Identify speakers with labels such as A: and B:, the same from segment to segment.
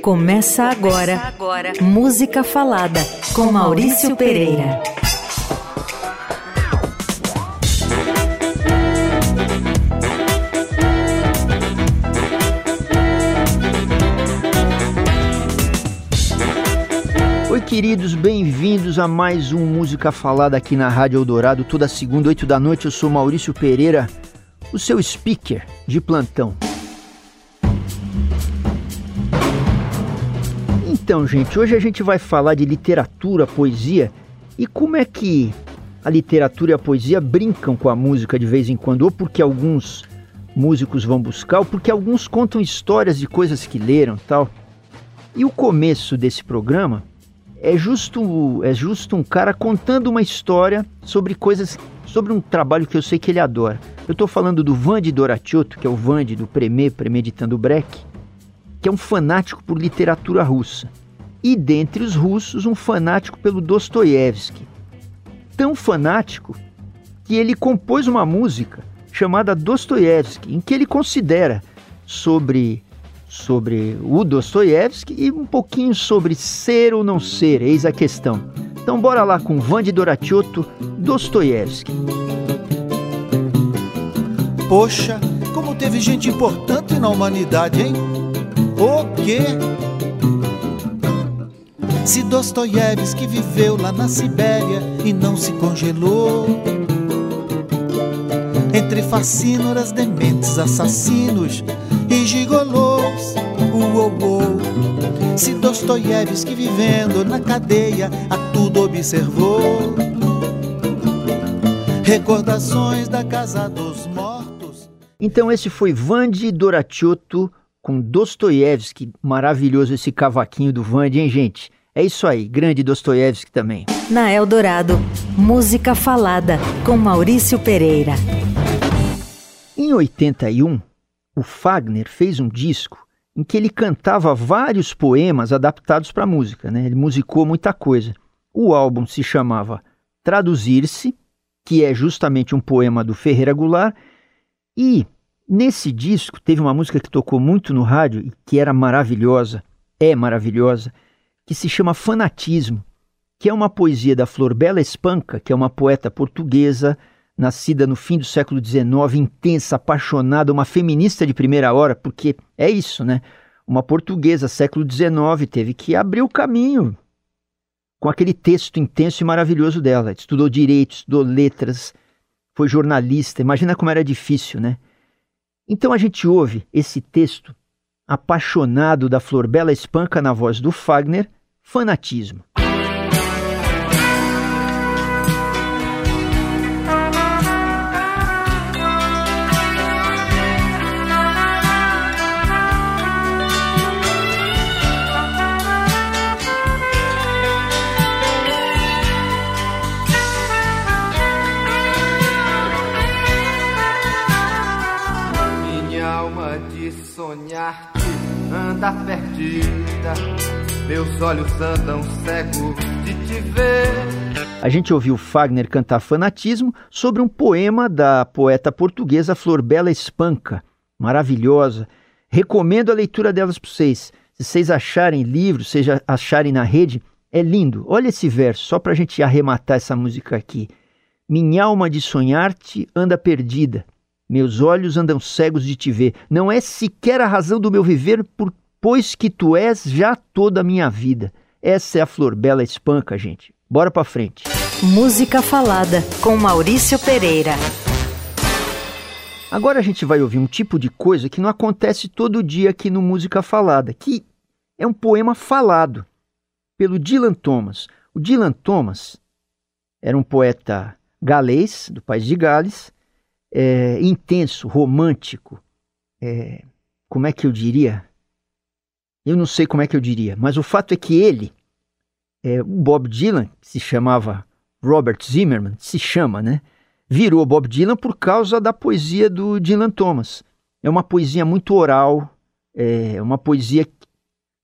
A: Começa agora, Começa agora. Música Falada com Maurício Pereira.
B: Oi, queridos, bem-vindos a mais um Música Falada aqui na Rádio Eldorado, toda segunda, oito da noite. Eu sou Maurício Pereira, o seu speaker de plantão. Então, gente, hoje a gente vai falar de literatura, poesia e como é que a literatura e a poesia brincam com a música de vez em quando, ou porque alguns músicos vão buscar, ou porque alguns contam histórias de coisas que leram, tal. E o começo desse programa é justo é justo um cara contando uma história sobre coisas sobre um trabalho que eu sei que ele adora. Eu estou falando do Vande Doratiotto, que é o Vande do Premê, Premeditando Breck, que é um fanático por literatura russa e dentre os russos um fanático pelo Dostoiévski. Tão fanático que ele compôs uma música chamada Dostoiévski, em que ele considera sobre sobre o Dostoiévski e um pouquinho sobre ser ou não ser, eis a questão. Então bora lá com Vande Doratiotto, Dostoiévski.
C: Poxa, como teve gente importante na humanidade, hein? O quê? Se Dostoiévski viveu lá na Sibéria e não se congelou. Entre fascínoras, dementes, assassinos e gigolôs, uou, uou. Se Dostoiévski vivendo na cadeia a tudo observou. Recordações da casa dos mortos.
B: Então esse foi Vande Doratiotto com Dostoiévski. Maravilhoso esse cavaquinho do Vande, hein, gente? É isso aí, grande Dostoiévski também.
A: Na Eldorado, música falada com Maurício Pereira.
B: Em 81, o Fagner fez um disco em que ele cantava vários poemas adaptados para música, né? Ele musicou muita coisa. O álbum se chamava Traduzir-se, que é justamente um poema do Ferreira Goulart, e nesse disco teve uma música que tocou muito no rádio e que era maravilhosa, é maravilhosa, que se chama Fanatismo, que é uma poesia da Flor Bela Espanca, que é uma poeta portuguesa, nascida no fim do século XIX, intensa, apaixonada, uma feminista de primeira hora, porque é isso, né? Uma portuguesa, século XIX, teve que abrir o caminho com aquele texto intenso e maravilhoso dela. Estudou direito, estudou letras, foi jornalista. Imagina como era difícil, né? Então a gente ouve esse texto apaixonado da Flor Bela Espanca na voz do Fagner, Fanatismo.
D: Minha alma de sonhar anda perdida, meus olhos andam de te ver.
B: A gente ouviu Fagner cantar Fanatismo sobre um poema da poeta portuguesa Flor Bela Espanca, maravilhosa. Recomendo a leitura delas para vocês. Se vocês acharem livro, seja acharem na rede, é lindo. Olha esse verso, só para a gente arrematar essa música aqui. Minha alma de sonhar-te anda perdida, meus olhos andam cegos de te ver. Não é sequer a razão do meu viver, por, pois que tu és já toda a minha vida. Essa é a Flor Bela Espanca, gente. Bora pra frente.
A: Música Falada com Maurício Pereira.
B: Agora a gente vai ouvir um tipo de coisa que não acontece todo dia aqui no Música Falada, que é um poema falado pelo Dylan Thomas. O Dylan Thomas era um poeta galês, do país de Gales, é, intenso, romântico, é, como é que eu diria? Eu não sei como é que eu diria, mas o fato é que ele, é, o Bob Dylan, que se chamava Robert Zimmerman, se chama, né? Virou Bob Dylan por causa da poesia do Dylan Thomas. É uma poesia muito oral, é uma poesia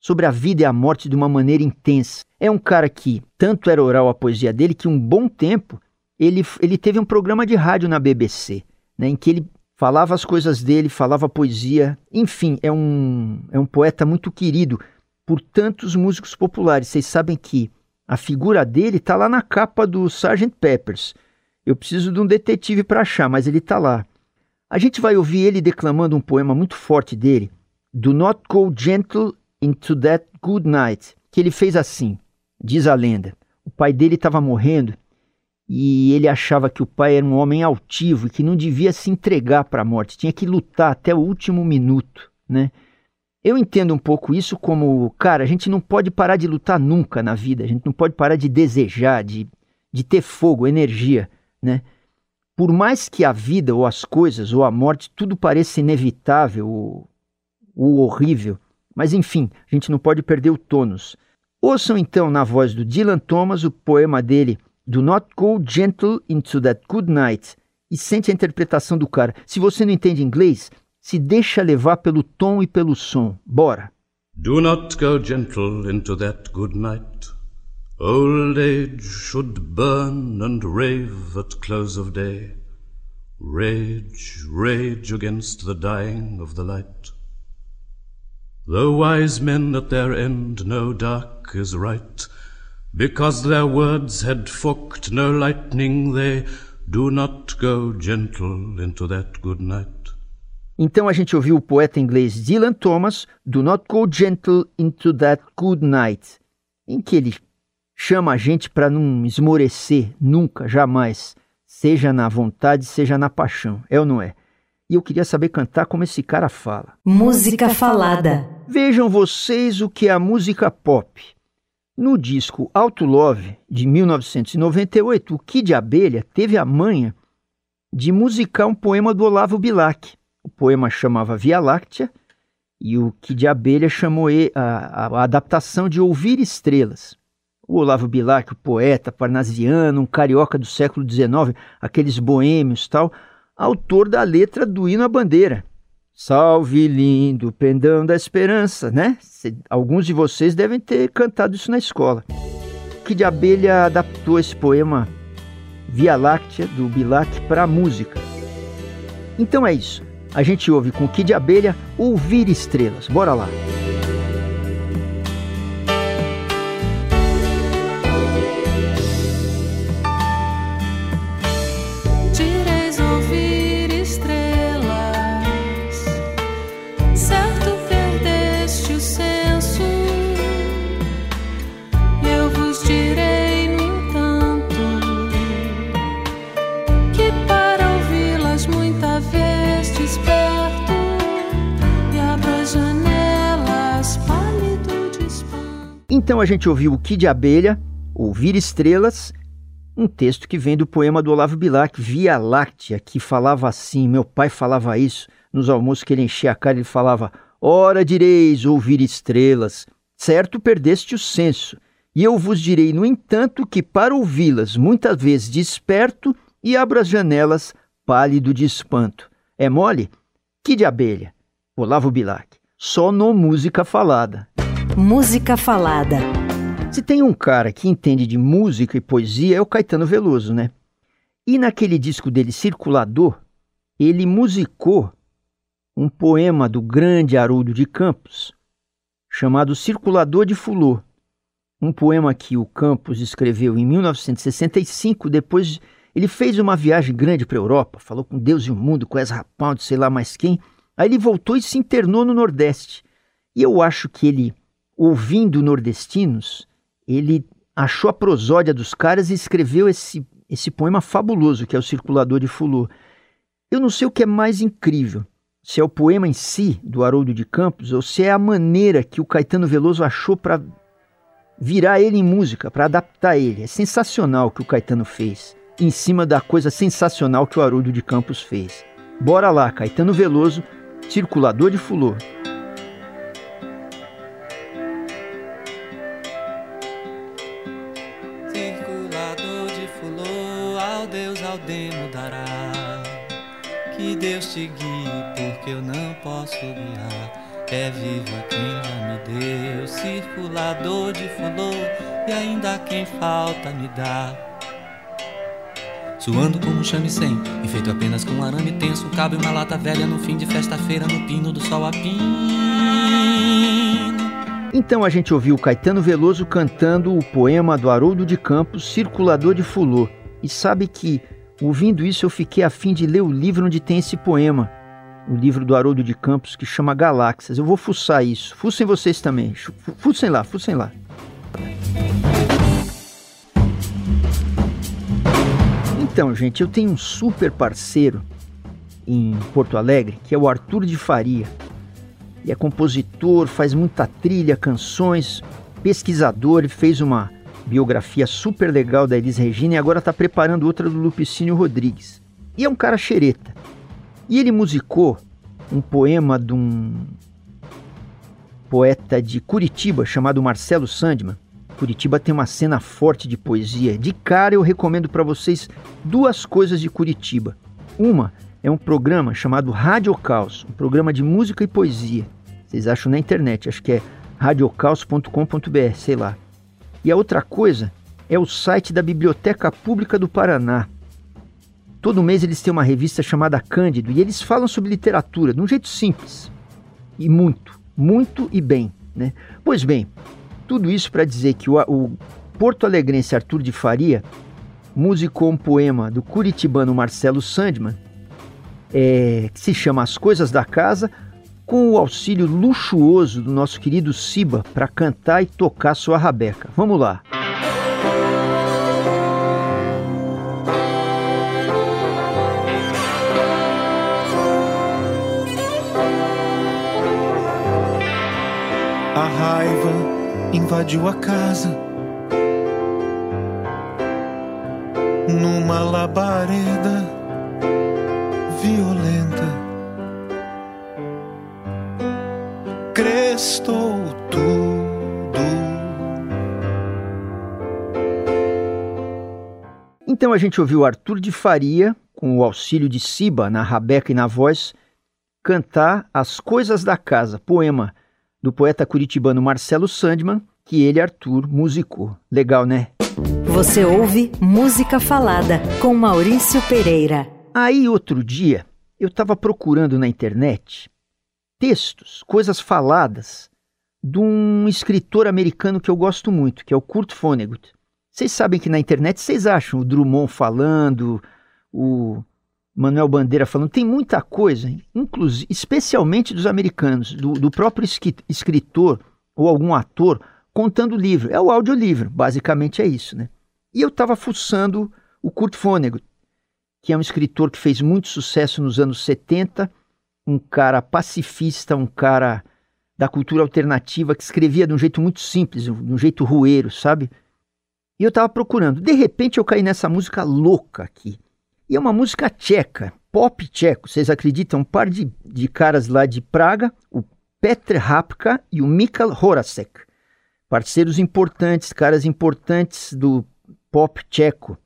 B: sobre a vida e a morte de uma maneira intensa. É um cara que tanto era oral a poesia dele que um bom tempo ele, ele teve um programa de rádio na BBC, né, em que ele falava as coisas dele, falava poesia, enfim, é um, é um poeta muito querido por tantos músicos populares. Vocês sabem que a figura dele está lá na capa do Sgt. Peppers. Eu preciso de um detetive para achar, mas ele está lá. A gente vai ouvir ele declamando um poema muito forte dele, Do Not Go Gentle into That Good Night, que ele fez assim, diz a lenda. O pai dele estava morrendo e ele achava que o pai era um homem altivo e que não devia se entregar para a morte, tinha que lutar até o último minuto, né? Eu entendo um pouco isso como, cara, a gente não pode parar de lutar nunca na vida, a gente não pode parar de desejar, de, de ter fogo, energia, né? Por mais que a vida ou as coisas ou a morte tudo pareça inevitável ou, ou horrível, mas enfim, a gente não pode perder o tônus. Ouçam então na voz do Dylan Thomas o poema dele Do Not Go Gentle into That Good Night e sente a interpretação do cara. Se você não entende inglês, se deixa levar pelo tom e pelo som. Bora!
E: Do not go gentle into that good night. Old age should burn and rave at close of day. Rage, rage against the dying of the light. Though wise men at their end know dark is right, because their words had forked no lightning, they do not go gentle into that good night.
B: Então a gente ouviu o poeta inglês Dylan Thomas do Not Go Gentle into That Good Night, em que ele chama a gente para não esmorecer nunca, jamais, seja na vontade, seja na paixão. É ou não é? E eu queria saber cantar como esse cara fala.
A: Música falada.
B: Vejam vocês o que é a música pop. No disco Auto Love, de 1998, o Kid Abelha teve a manha de musicar um poema do Olavo Bilac. O poema chamava Via Láctea e o de abelha chamou a, a, a adaptação de Ouvir Estrelas. O Olavo Bilac, o poeta parnasiano, um carioca do século XIX, aqueles boêmios tal, autor da letra do hino à bandeira. Salve lindo pendão da esperança, né? Alguns de vocês devem ter cantado isso na escola. Que de abelha adaptou esse poema Via Láctea do Bilac para a música. Então é isso. A gente ouve com Kid Abelha Ouvir Estrelas. Bora lá. Gente ouviu o Kid Abelha, Ouvir Estrelas, um texto que vem do poema do Olavo Bilac, Via Láctea, que falava assim, meu pai falava isso, nos almoços que ele enchia a cara, ele falava, Ora direis ouvir estrelas, certo perdeste o senso, e eu vos direi, no entanto, que para ouvi-las, muitas vezes desperto e abro as janelas, pálido de espanto. É mole? Que de abelha? Olavo Bilac. Só no música falada.
A: Música falada.
B: Se tem um cara que entende de música e poesia é o Caetano Veloso, né? E naquele disco dele, Circulador, ele musicou um poema do grande Haroldo de Campos, chamado Circulador de Fulô. Um poema que o Campos escreveu em 1965, depois ele fez uma viagem grande para a Europa, falou com Deus e o mundo, com Ezra Pound, sei lá mais quem. Aí ele voltou e se internou no Nordeste. E eu acho que ele ouvindo nordestinos, ele achou a prosódia dos caras e escreveu esse, esse poema fabuloso que é o Circulador de Fulô. Eu não sei o que é mais incrível, se é o poema em si, do Haroldo de Campos, ou se é a maneira que o Caetano Veloso achou para virar ele em música, para adaptar ele. É sensacional o que o Caetano fez, em cima da coisa sensacional que o Haroldo de Campos fez. Bora lá, Caetano Veloso, Circulador de Fulô.
F: Deus te guie, porque eu não posso guiar. É viva quem já me deu, circulador de fulô, e ainda quem falta me dá. Suando como um chame-sem, e feito apenas com um arame tenso, um cabo e uma lata velha no fim de festa-feira no pino do sol a pino.
B: Então a gente ouviu Caetano Veloso cantando o poema do Haroldo de Campos, Circulador de Fulô. E sabe que, ouvindo isso, eu fiquei a fim de ler o livro onde tem esse poema, o livro do Haroldo de Campos, que chama Galáxias. Eu vou fuçar isso. Fuçem vocês também. Fuçem lá, fuçem lá. Então, gente, eu tenho um super parceiro em Porto Alegre, que é o Arthur de Faria. Ele é compositor, faz muita trilha, canções, pesquisador, ele fez uma biografia super legal da Elis Regina e agora está preparando outra do Lupicínio Rodrigues. E é um cara xereta. E ele musicou um poema de um poeta de Curitiba chamado Marcelo Sandman Curitiba tem uma cena forte de poesia. De cara eu recomendo para vocês duas coisas de Curitiba. Uma é um programa chamado Rádio Caos, um programa de música e poesia. Vocês acham na internet, acho que é radiocaos.com.br, sei lá. E a outra coisa é o site da Biblioteca Pública do Paraná. Todo mês eles têm uma revista chamada Cândido e eles falam sobre literatura de um jeito simples e muito, muito e bem. Né? Pois bem, tudo isso para dizer que o, o porto alegrense Arthur de Faria musicou um poema do curitibano Marcelo Sandman, é, que se chama As Coisas da Casa, com o auxílio luxuoso do nosso querido Siba para cantar e tocar sua rabeca. Vamos lá!
C: A raiva invadiu a casa. Numa labareda crestou tudo.
B: Então a gente ouviu Arthur de Faria, com o auxílio de Siba na rabeca e na voz, cantar As Coisas da Casa, poema do poeta curitibano Marcelo Sandman, que ele, Arthur, musicou. Legal, né?
A: Você ouve Música Falada com Maurício Pereira.
B: Aí, outro dia, eu estava procurando na internet textos, coisas faladas, de um escritor americano que eu gosto muito, que é o Kurt Vonnegut. Vocês sabem que na internet vocês acham o Drummond falando, o Manuel Bandeira falando, tem muita coisa, inclusive, especialmente dos americanos, do, do próprio escritor ou algum ator contando o livro. É o audiolivro, basicamente é isso, né? E eu estava fuçando o Kurt Vonnegut, que é um escritor que fez muito sucesso nos anos 70, um cara pacifista, um cara da cultura alternativa, que escrevia de um jeito muito simples, de um jeito rueiro, sabe? E eu estava procurando. De repente eu caí nessa música louca aqui. E é uma música tcheca, pop tcheco. Vocês acreditam? Um par de, de caras lá de Praga, o Petr Rapka e o Mikal Horacek. Parceiros importantes, caras importantes do pop tcheco.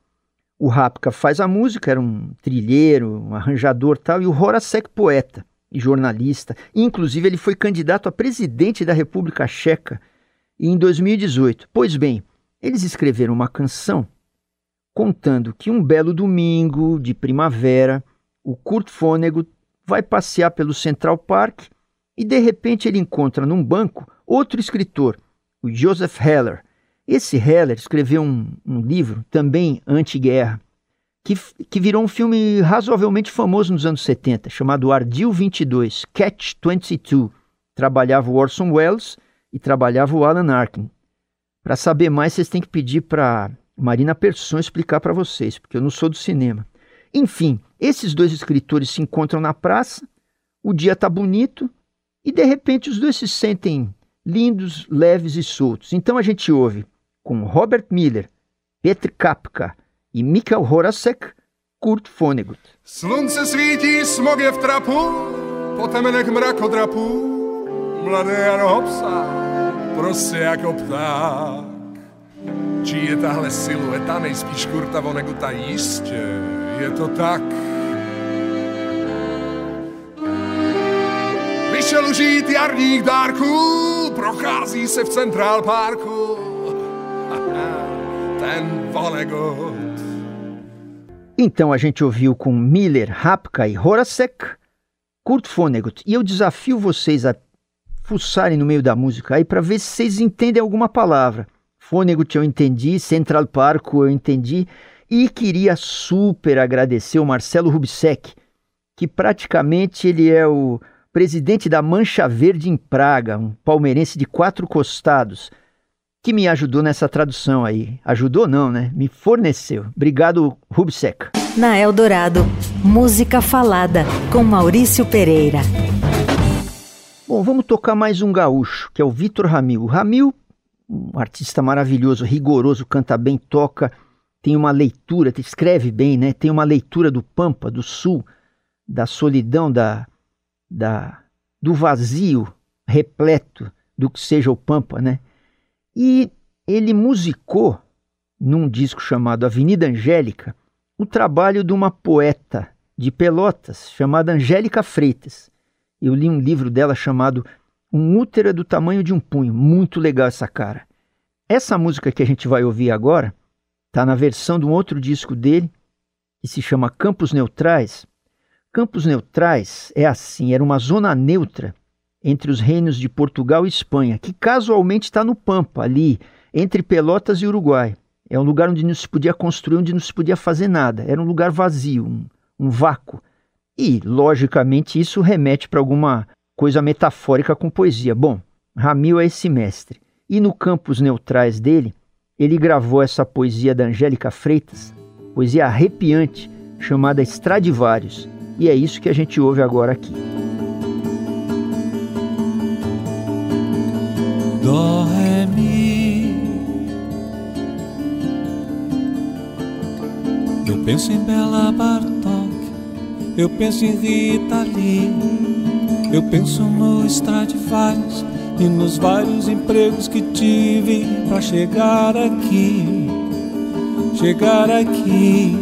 B: O Rapka faz a música, era um trilheiro, um arranjador tal, e o Horacek poeta e jornalista. Inclusive ele foi candidato a presidente da República Checa em 2018. Pois bem, eles escreveram uma canção contando que um belo domingo de primavera, o Kurt Vonnegut vai passear pelo Central Park e de repente ele encontra num banco outro escritor, o Joseph Heller. Esse Heller escreveu um, um livro também anti-guerra, que, que virou um filme razoavelmente famoso nos anos 70, chamado Ardil 22, Catch 22. Trabalhava o Orson Welles e trabalhava o Alan Arkin. Para saber mais, vocês têm que pedir para Marina Persson explicar para vocês, porque eu não sou do cinema. Enfim, esses dois escritores se encontram na praça, o dia está bonito e de repente os dois se sentem lindos, leves e soltos. Então a gente ouve com Robert Miller, Petr Kapka e Mikhail Horacek, Kurt Vonnegut.
G: Slunce svítí, smog je v trapu, potemenek mrakodrapu, mladé jaro hopsá, prostě jako pták. Či je tahle silueta nejspíš Kurta Voneguta? Jistě, je to tak. Vyšel užít jarních dárků, prochází se v Central Parku. Ten Vonnegut.
B: Então a gente ouviu com Miller, Rapka e Horacek, Kurt Vonnegut. E eu desafio vocês a fuçarem no meio da música aí para ver se vocês entendem alguma palavra. Vonnegut eu entendi, Central Park eu entendi e queria super agradecer o Marcelo Rubsek, que praticamente ele é o presidente da Mancha Verde em Praga, um palmeirense de quatro costados, que me ajudou nessa tradução aí. Ajudou não, né? Me forneceu. Obrigado, Rubsek.
A: Na Eldorado, música falada com Maurício Pereira.
B: Bom, vamos tocar mais um gaúcho, que é o Vitor Ramil. Ramil, um artista maravilhoso, rigoroso, canta bem, toca, tem uma leitura, escreve bem, né? Tem uma leitura do Pampa, do Sul, da solidão, da, da, do vazio repleto do que seja o Pampa, né? E ele musicou num disco chamado Avenida Angélica o trabalho de uma poeta de Pelotas chamada Angélica Freitas. Eu li um livro dela chamado Um útero é do tamanho de um punho. Muito legal essa cara. Essa música que a gente vai ouvir agora está na versão de um outro disco dele que se chama Campos Neutrais Campos Neutrais é assim, era uma zona neutra entre os reinos de Portugal e Espanha, que casualmente está no Pampa, ali, entre Pelotas e Uruguai. É um lugar onde não se podia construir, onde não se podia fazer nada. Era um lugar vazio, um, um vácuo. E, logicamente, isso remete para alguma coisa metafórica com poesia. Bom, Ramil é esse mestre. E no Campos Neutrais dele, ele gravou essa poesia da Angélica Freitas, poesia arrepiante, chamada Estradivarius e é isso que a gente ouve agora aqui.
H: Dó, ré, mi. Eu penso em Bela Bartok, eu penso em Rita Lee, eu penso no Stradivarius e nos vários empregos que tive para chegar aqui, chegar aqui.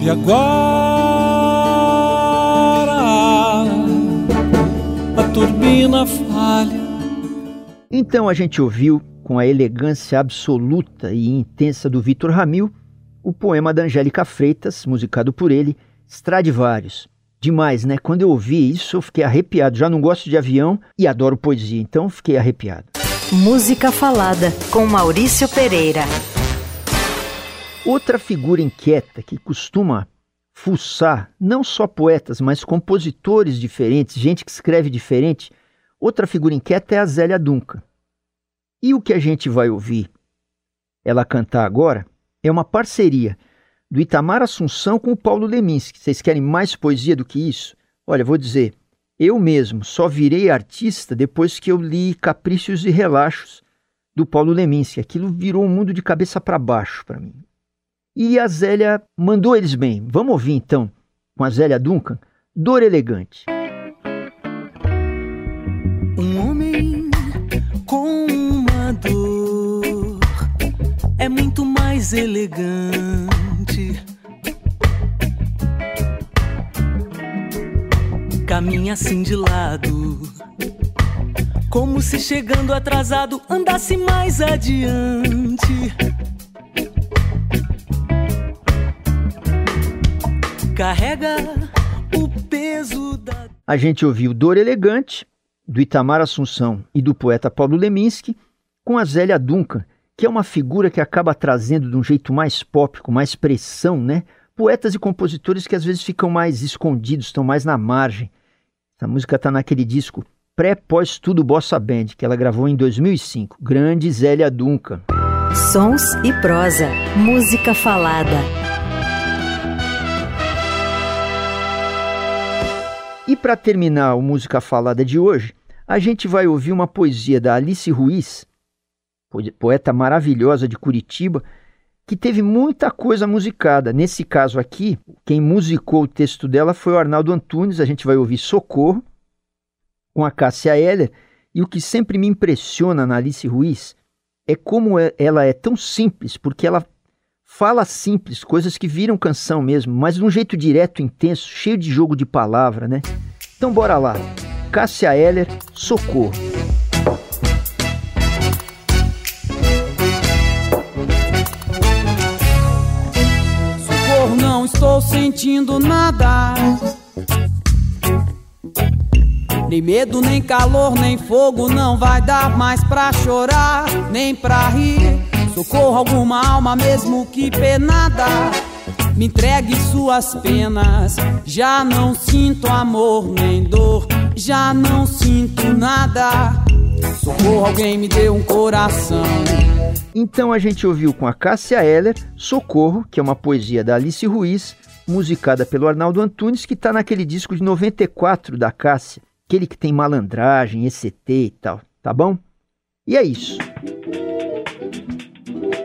H: E agora turbina falha.
B: Então a gente ouviu, com a elegância absoluta e intensa do Vitor Ramil, o poema da Angélica Freitas, musicado por ele, Stradivarius. Demais, né? Quando eu ouvi isso, eu fiquei arrepiado. Já não gosto de avião e adoro poesia, então fiquei arrepiado.
A: Música Falada, com Maurício Pereira.
B: Outra figura inquieta que costuma fuçar não só poetas, mas compositores diferentes, gente que escreve diferente. Outra figura inquieta é a Zélia Duncan. E o que a gente vai ouvir ela cantar agora é uma parceria do Itamar Assunção com o Paulo Leminski. Vocês querem mais poesia do que isso? Olha, vou dizer, eu mesmo só virei artista depois que eu li Caprichos e Relaxos do Paulo Leminski. Aquilo virou um mundo de cabeça para baixo para mim. E a Zélia mandou eles bem. Vamos ouvir então, com a Zélia Duncan, Dor Elegante.
I: Mais elegante. Caminha assim de lado, como se chegando atrasado andasse mais adiante. carrega o peso da.
B: A gente ouviu Dor Elegante, do Itamar Assunção e do poeta Paulo Leminski, com a Zélia Duncan, que é uma figura que acaba trazendo de um jeito mais pop, com mais pressão, né? Poetas e compositores que às vezes ficam mais escondidos, estão mais na margem. Essa música está naquele disco pré-pós-tudo Bossa Band, que ela gravou em 2005. Grande Zélia Duncan.
A: Sons e prosa. Música falada.
B: E para terminar o Música Falada de hoje, a gente vai ouvir uma poesia da Alice Ruiz, poeta maravilhosa de Curitiba, que teve muita coisa musicada. Nesse caso aqui, quem musicou o texto dela foi o Arnaldo Antunes. A gente vai ouvir Socorro, com a Cássia Heller. E o que sempre me impressiona na Alice Ruiz é como é, ela é tão simples, porque ela fala simples, coisas que viram canção mesmo, mas de um jeito direto, intenso, cheio de jogo de palavra, né? Então bora lá. Cássia Heller,
J: Socorro. Não sentindo nada. Nem medo, nem calor, nem fogo, não vai dar mais pra chorar, nem pra rir. Socorro alguma alma, mesmo que penada. Me entregue suas penas. Já não sinto amor nem dor, já não sinto nada. Socorro, alguém me deu um coração.
B: Então a gente ouviu com a Cássia Heller Socorro, que é uma poesia da Alice Ruiz, musicada pelo Arnaldo Antunes, que está naquele disco de 94 da Cássia, aquele que tem malandragem, ECT e tal, tá bom? E é isso.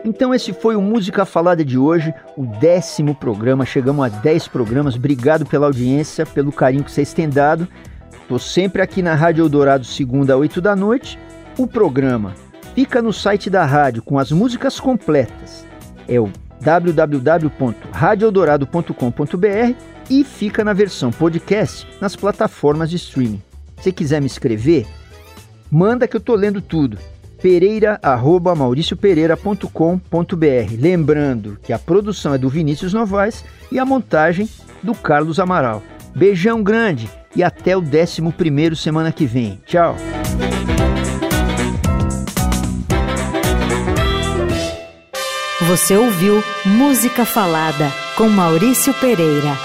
B: Então esse foi o Música Falada de hoje, o décimo programa. Chegamos a 10 programas. Obrigado pela audiência, pelo carinho que vocês têm dado. Estou sempre aqui na Rádio Eldorado, segunda a 8 da noite. O programa fica no site da rádio com as músicas completas. É o www.radioeldorado.com.br e fica na versão podcast nas plataformas de streaming. Se quiser me escrever, manda que eu tô lendo tudo. pereira@mauriciopereira.com.br. Lembrando que a produção é do Vinícius Novaes e a montagem do Carlos Amaral. Beijão grande e até o 11 semana que vem. Tchau.
A: Você ouviu Música Falada com Maurício Pereira.